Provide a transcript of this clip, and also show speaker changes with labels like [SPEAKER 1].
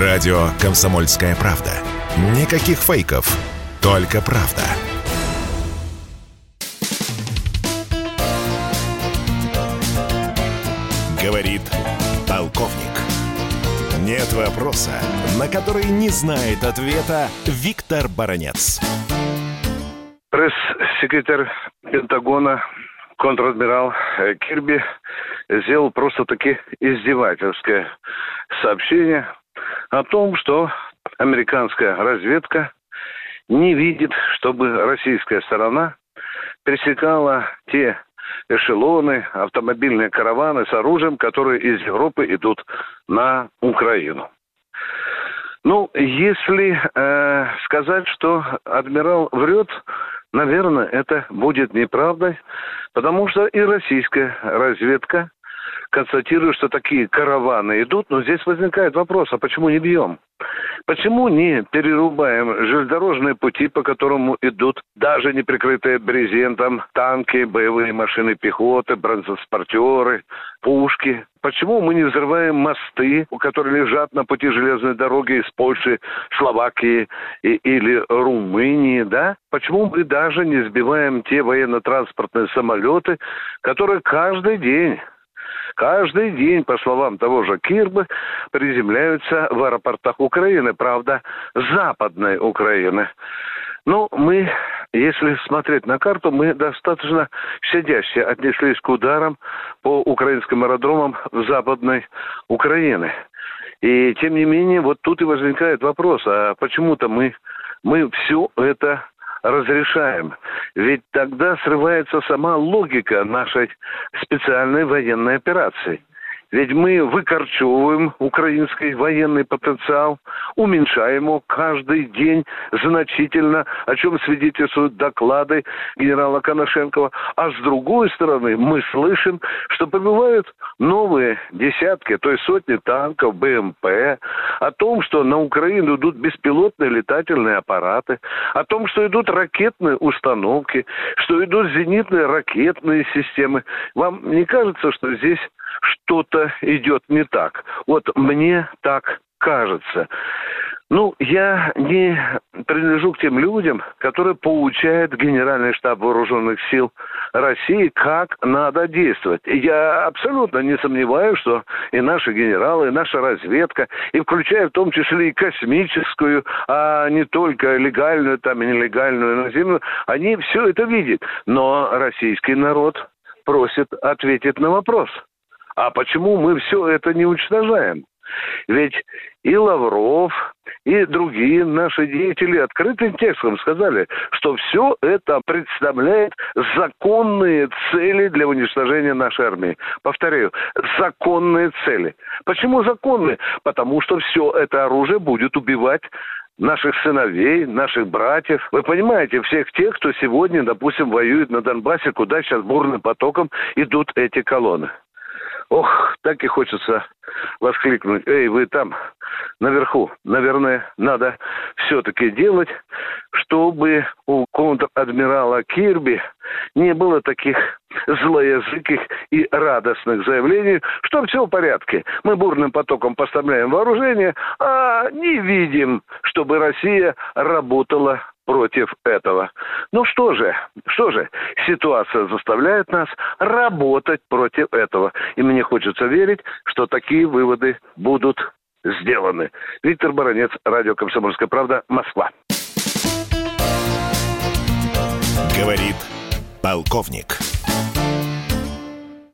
[SPEAKER 1] Радио «Комсомольская правда». Никаких фейков, только правда. Говорит полковник. Нет вопроса, на который не знает ответа Виктор Баранец.
[SPEAKER 2] Пресс-секретарь Пентагона контр-адмирал э, Кирби сделал просто-таки издевательское сообщение о том, что американская разведка не видит, чтобы российская сторона пересекала те эшелоны, автомобильные караваны с оружием, которые из Европы идут на Украину. Ну, если э, сказать, что адмирал врет, наверное, это будет неправдой, потому что и российская разведка констатирует, что такие караваны идут, но здесь возникает вопрос, а почему не бьем? Почему не перерубаем железнодорожные пути, по которым идут даже не прикрытые брезентом танки, боевые машины пехоты, бронетранспортеры, пушки? Почему мы не взрываем мосты, которые лежат на пути железной дороги из Польши, Словакии и, или Румынии, да? Почему мы даже не сбиваем те военно-транспортные самолеты, которые каждый день Каждый день, по словам того же Кирбы, приземляются в аэропортах Украины, правда, западной Украины. Ну, мы, если смотреть на карту, мы достаточно щадяще отнеслись к ударам по украинским аэродромам в западной Украины. И тем не менее, вот тут и возникает вопрос, а почему-то мы, мы все это разрешаем. Ведь тогда срывается сама логика нашей специальной военной операции – ведь мы выкорчевываем украинский военный потенциал, уменьшаем его каждый день значительно, о чем свидетельствуют доклады генерала Коношенкова. А с другой стороны, мы слышим, что прибывают новые десятки, то есть сотни танков, БМП, о том, что на Украину идут беспилотные летательные аппараты, о том, что идут ракетные установки, что идут зенитные ракетные системы. Вам не кажется, что здесь что-то идет не так. Вот мне так кажется. Ну, я не принадлежу к тем людям, которые получают Генеральный штаб вооруженных сил России, как надо действовать. И я абсолютно не сомневаюсь, что и наши генералы, и наша разведка, и включая в том числе и космическую, а не только легальную, там и нелегальную наземную, они все это видят. Но российский народ просит ответить на вопрос – а почему мы все это не уничтожаем? Ведь и Лавров, и другие наши деятели открытым текстом сказали, что все это представляет законные цели для уничтожения нашей армии. Повторяю, законные цели. Почему законные? Потому что все это оружие будет убивать наших сыновей, наших братьев. Вы понимаете, всех тех, кто сегодня, допустим, воюет на Донбассе, куда сейчас бурным потоком идут эти колонны. Ох, так и хочется воскликнуть. Эй, вы там, наверху. Наверное, надо все-таки делать, чтобы у контр-адмирала Кирби не было таких злоязыких и радостных заявлений, что все в порядке. Мы бурным потоком поставляем вооружение, а не видим, чтобы Россия работала против этого. Ну что же, что же, ситуация заставляет нас работать против этого. И мне хочется верить, что такие выводы будут сделаны. Виктор Баранец, радио «Комсомольская правда», Москва.
[SPEAKER 1] Говорит полковник.